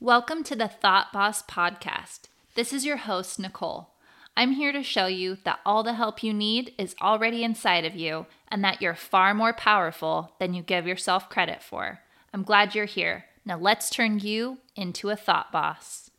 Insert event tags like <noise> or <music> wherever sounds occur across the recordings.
Welcome to the Thought Boss Podcast. This is your host, Nicole. I'm here to show you that all the help you need is already inside of you and that you're far more powerful than you give yourself credit for. I'm glad you're here. Now let's turn you into a Thought Boss.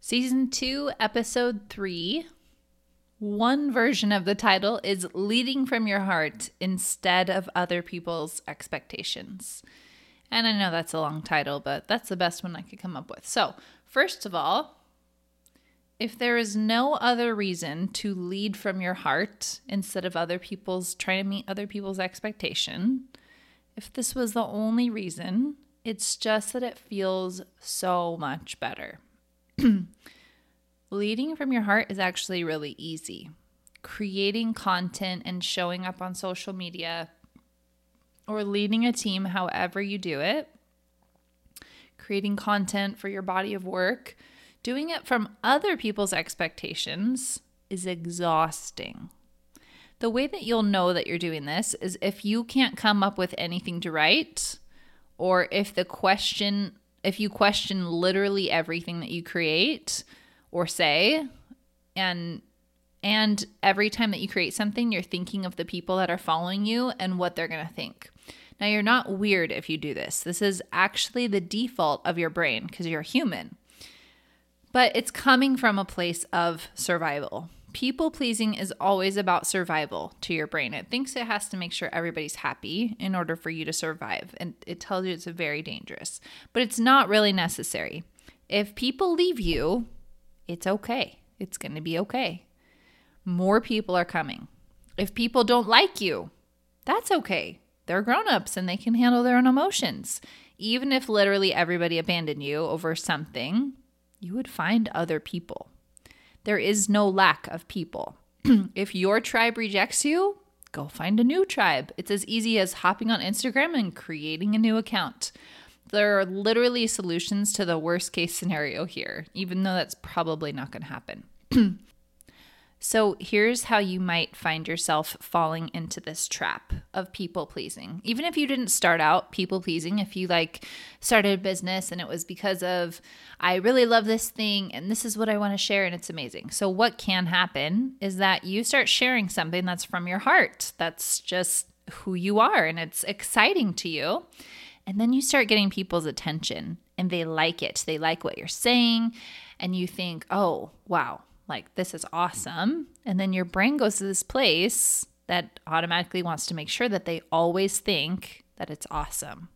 Season 2, Episode 3. One version of the title is Leading from Your Heart instead of other people's expectations. And I know that's a long title, but that's the best one I could come up with. So, first of all, if there is no other reason to lead from your heart instead of other people's trying to meet other people's expectation, if this was the only reason, it's just that it feels so much better. <clears throat> Leading from your heart is actually really easy. Creating content and showing up on social media or leading a team, however you do it, creating content for your body of work, doing it from other people's expectations is exhausting. The way that you'll know that you're doing this is if you can't come up with anything to write, or if the question, if you question literally everything that you create or say, and and every time that you create something, you're thinking of the people that are following you and what they're going to think. Now, you're not weird if you do this. This is actually the default of your brain because you're human. But it's coming from a place of survival. People pleasing is always about survival to your brain. It thinks it has to make sure everybody's happy in order for you to survive. And it tells you it's very dangerous. But it's not really necessary. If people leave you, it's okay. It's going to be okay more people are coming. If people don't like you, that's okay. They're grown-ups and they can handle their own emotions. Even if literally everybody abandoned you over something, you would find other people. There is no lack of people. <clears throat> if your tribe rejects you, go find a new tribe. It's as easy as hopping on Instagram and creating a new account. There are literally solutions to the worst case scenario here, even though that's probably not going to happen. <clears throat> So here's how you might find yourself falling into this trap of people pleasing. Even if you didn't start out people pleasing, if you like started a business and it was because of, I really love this thing and this is what I want to share and it's amazing. So, what can happen is that you start sharing something that's from your heart, that's just who you are and it's exciting to you. And then you start getting people's attention and they like it. They like what you're saying. And you think, oh, wow, like this is awesome. And then your brain goes to this place that automatically wants to make sure that they always think that it's awesome.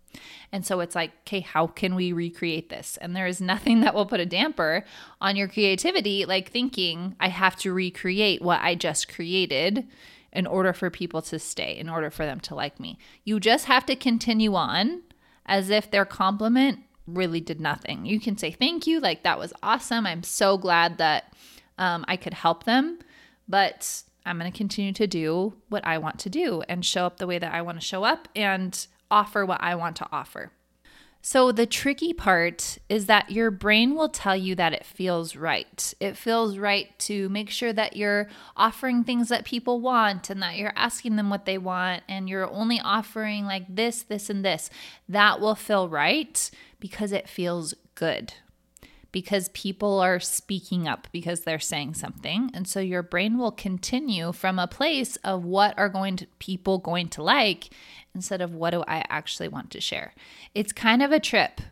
And so it's like, okay, how can we recreate this? And there is nothing <laughs> that will put a damper on your creativity, like thinking, I have to recreate what I just created in order for people to stay, in order for them to like me. You just have to continue on as if their compliment really did nothing. You can say, thank you, like that was awesome. I'm so glad that um, I could help them, but I'm going to continue to do what I want to do and show up the way that I want to show up and offer what I want to offer. So, the tricky part is that your brain will tell you that it feels right. It feels right to make sure that you're offering things that people want and that you're asking them what they want and you're only offering like this, this, and this. That will feel right because it feels good because people are speaking up because they're saying something. And so your brain will continue from a place of what are going to people going to like instead of what do I actually want to share. It's kind of a trip,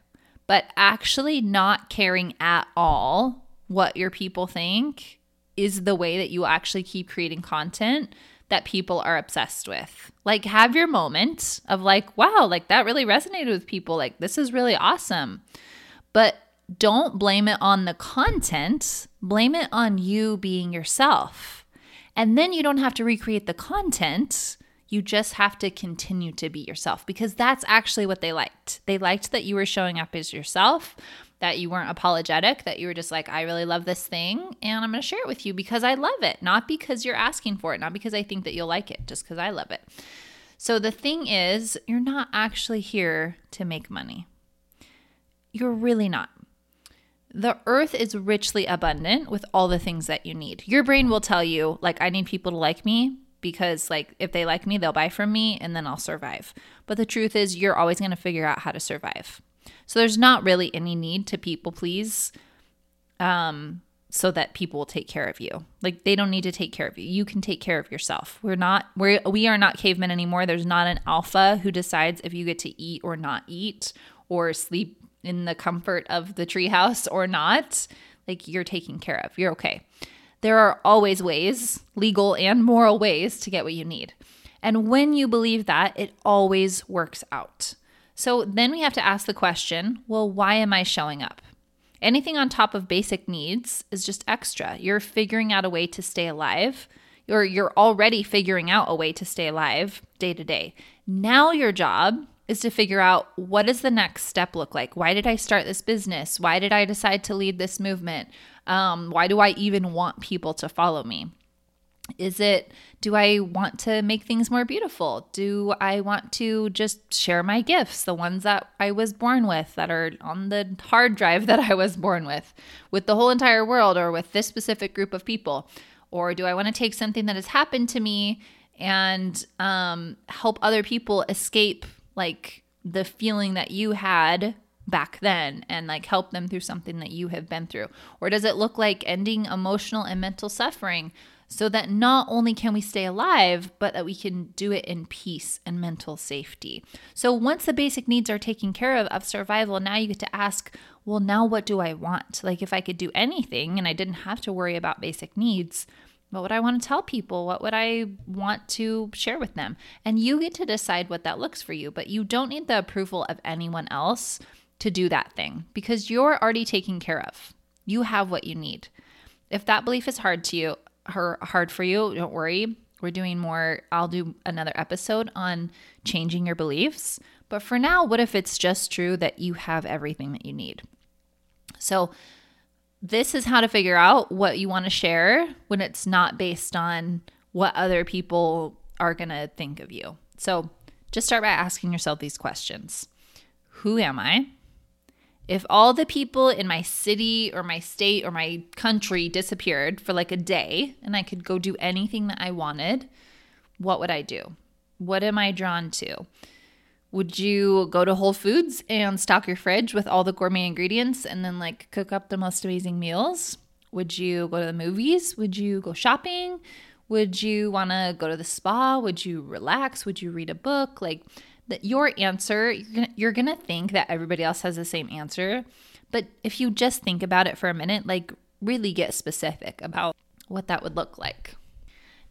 but actually not caring at all what your people think is the way that you actually keep creating content that people are obsessed with. Like, have your moment of like, wow, like that really resonated with people. Like, this is really awesome. But don't blame it on the content, blame it on you being yourself. And then you don't have to recreate the content. You just have to continue to be yourself because that's actually what they liked. They liked that you were showing up as yourself, that you weren't apologetic, that you were just like, I really love this thing and I'm going to share it with you because I love it, not because you're asking for it, not because I think that you'll like it, just because I love it. So the thing is, you're not actually here to make money. You're really not. The earth is richly abundant with all the things that you need. Your brain will tell you, like, I need people to like me because like if they like me, they'll buy from me and then I'll survive. But the truth is you're always going to figure out how to survive. So there's not really any need to people please um so that people will take care of you. Like they don't need to take care of you. You can take care of yourself. We're not we're we are not cavemen anymore. There's not an alpha who decides if you get to eat or not eat or sleep in the comfort of the treehouse or not. Like you're taken care of. You're okay. There are always ways, legal and moral ways to get what you need. And when you believe that, it always works out. So then we have to ask the question, well, why am I showing up? Anything on top of basic needs is just extra. You're figuring out a way to stay alive, or you're already figuring out a way to stay alive day to day. Now, your job is to figure out what does the next step look like? Why did I start this business? Why did I decide to lead this movement? Um, why do I even want people to follow me? Is it, do I want to make things more beautiful? Do I want to just share my gifts, the ones that I was born with, that are on the hard drive <laughs> that I was born with, with the whole entire world or with this specific group of people? Or do I want to take something that has happened to me and um, help other people escape like the feeling that you had back then and like help them through something that you have been through? Or does it look like ending emotional and mental suffering? so that not only can we stay alive, but that we can do it in peace and mental safety. So once the basic needs are taken care of of survival, now you get to ask, well, now what do I want? Like if I could do anything and I didn't have to worry about basic needs, what would I want to tell people? What would I want to share with them? And you get to decide what that looks for you, but you don't need the approval of anyone else to do that thing because you're already taken care of. You have what you need. If that belief is hard to you, hard for you, don't worry. We're doing more. I'll do another episode on changing your beliefs. But for now, what if it's just true that you have everything that you need? So, this is how to figure out what you want to share when it's not based on what other people are going to think of you. So, just start by asking yourself these questions Who am I? If all the people in my city or my state or my country disappeared for like a day and I could go do anything that I wanted, what would I do? What am I drawn to? Would you go to Whole Foods and stock your fridge with all the gourmet ingredients and then like cook up the most amazing meals? Would you go to the movies? Would you go shopping? Would you want to go to the spa? Would you relax? Would you read a book? Like, that your answer, you're going to think that everybody else has the same answer. But if you just think about it for a minute, like really get specific about what that would look like.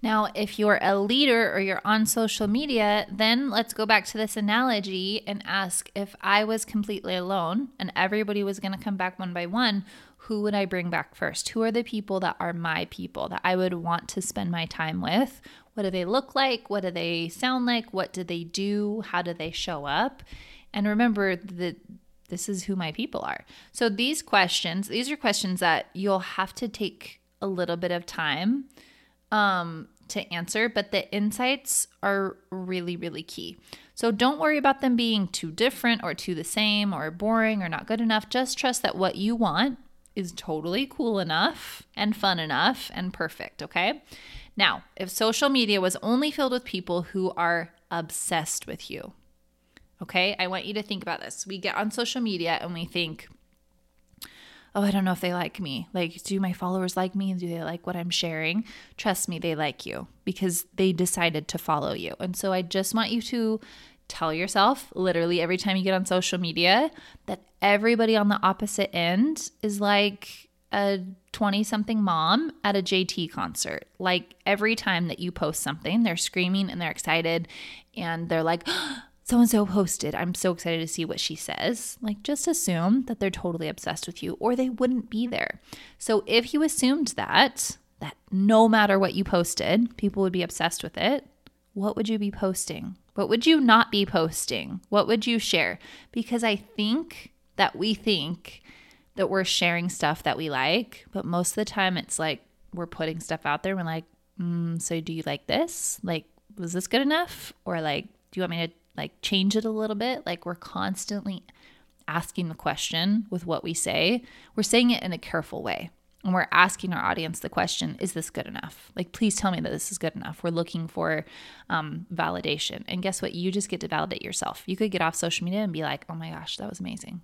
Now, if you're a leader or you're on social media, then let's go back to this analogy and ask if I was completely alone and everybody was going to come back one by one, who would I bring back first? Who are the people that are my people that I would want to spend my time with? What do they look like? What do they sound like? What do they do? How do they show up? And remember that this is who my people are. So these questions, these are questions that you'll have to take a little bit of time um, to answer, but the insights are really, really key. So don't worry about them being too different or too the same or boring or not good enough. Just trust that what you want is totally cool enough and fun enough and perfect, okay? Now, if social media was only filled with people who are obsessed with you, okay, I want you to think about this. We get on social media and we think, oh, I don't know if they like me. Like, do my followers like me? Do they like what I'm sharing? Trust me, they like you because they decided to follow you. And so I just want you to tell yourself, literally every time you get on social media, that everybody on the opposite end is like a 20 something mom at a JT concert. Like every time that you post something, they're screaming and they're excited and they're like, <gasps> oh, so and so posted. I'm so excited to see what she says. Like, just assume that they're totally obsessed with you or they wouldn't be there. So, if you assumed that, that no matter what you posted, people would be obsessed with it, what would you be posting? What would you not be posting? What would you share? Because I think that we think that we're sharing stuff that we like, but most of the time it's like we're putting stuff out there. We're like, mm, so do you like this? Like, was this good enough? Or like, do you want me to like change it a little bit? Like, we're constantly asking the question with what we say. We're saying it in a careful way. and we're asking our audience the question is this good enough? Like please tell me that this is good enough. We're looking for um, validation. And guess what? You just get to validate yourself. You could get off social media and be like oh my gosh that was amazing.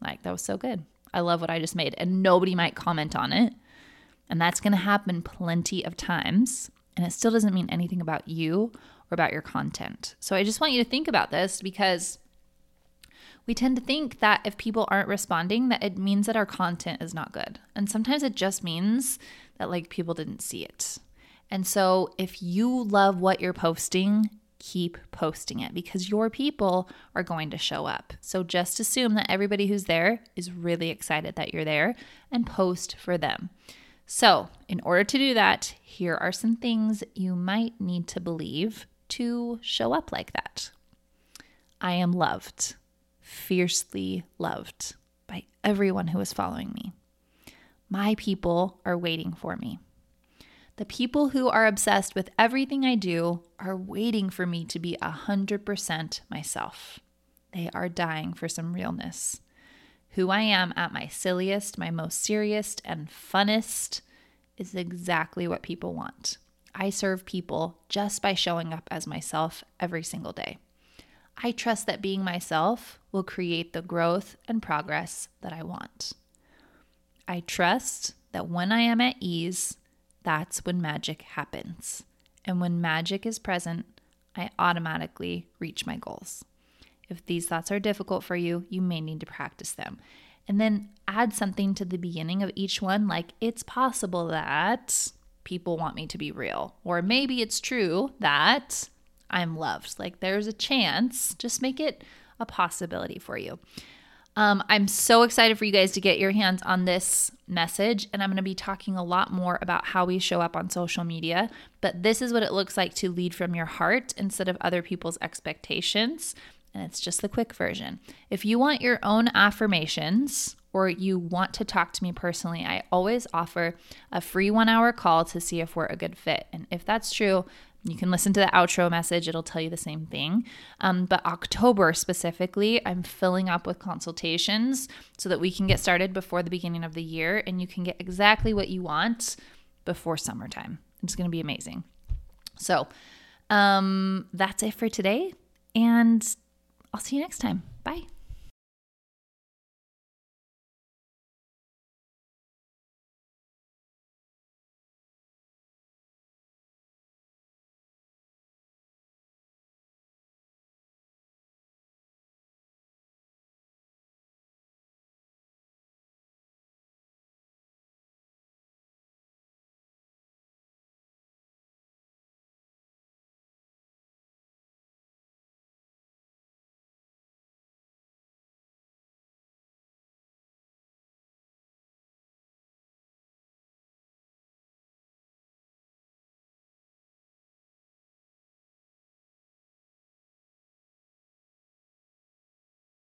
Like that was so good. I love what i just made. And nobody might comment on it. And that's going to happen plenty of times. And it still doesn't mean anything about you or about your content. So i just want you to think about this because we tend to think that if people aren't responding that it means that our content is not good. And sometimes it just means that like people didn't see it. And so if you love what you're posting keep posting it because your people are going to show up. So just assume that everybody who's there is really excited that you're there and post for them. So in order to do that here are some things you might need to believe to show up like that i am loved fiercely loved by everyone who is following me. My people are waiting for me. The people who are obsessed with everything I do are waiting for me to be 100% myself. They are dying for some realness. Who I am at my silliest, my most serious, and funnest is exactly what people want. I serve people just by showing up as myself every single day. I trust that being myself will create the growth and progress that I want. I trust that when I am at ease, that's when magic happens. And when magic is present, I automatically reach my goals. If these thoughts are difficult for you, you may need to practice them. And then add something to the beginning of each one, like it's possible that people want me to be real. Or maybe it's true that I'm loved. Like there's a chance, just make it a possibility for you. Um, I'm so excited for you guys to get your hands on this message, and I'm going to be talking a lot more about how we show up on social media. But this is what it looks like to lead from your heart instead of other people's expectations. And it's just the quick version. If you want your own affirmations or you want to talk to me personally, I always offer a free one hour call to see if we're a good fit. And if that's true, you can listen to the outro message, it'll tell you the same thing. Um, but October specifically, I'm filling up with consultations so that we can get started before the beginning of the year and you can get exactly what you want before summertime. It's going to be amazing. So, um, that's it for today. And I'll see you next time. Bye.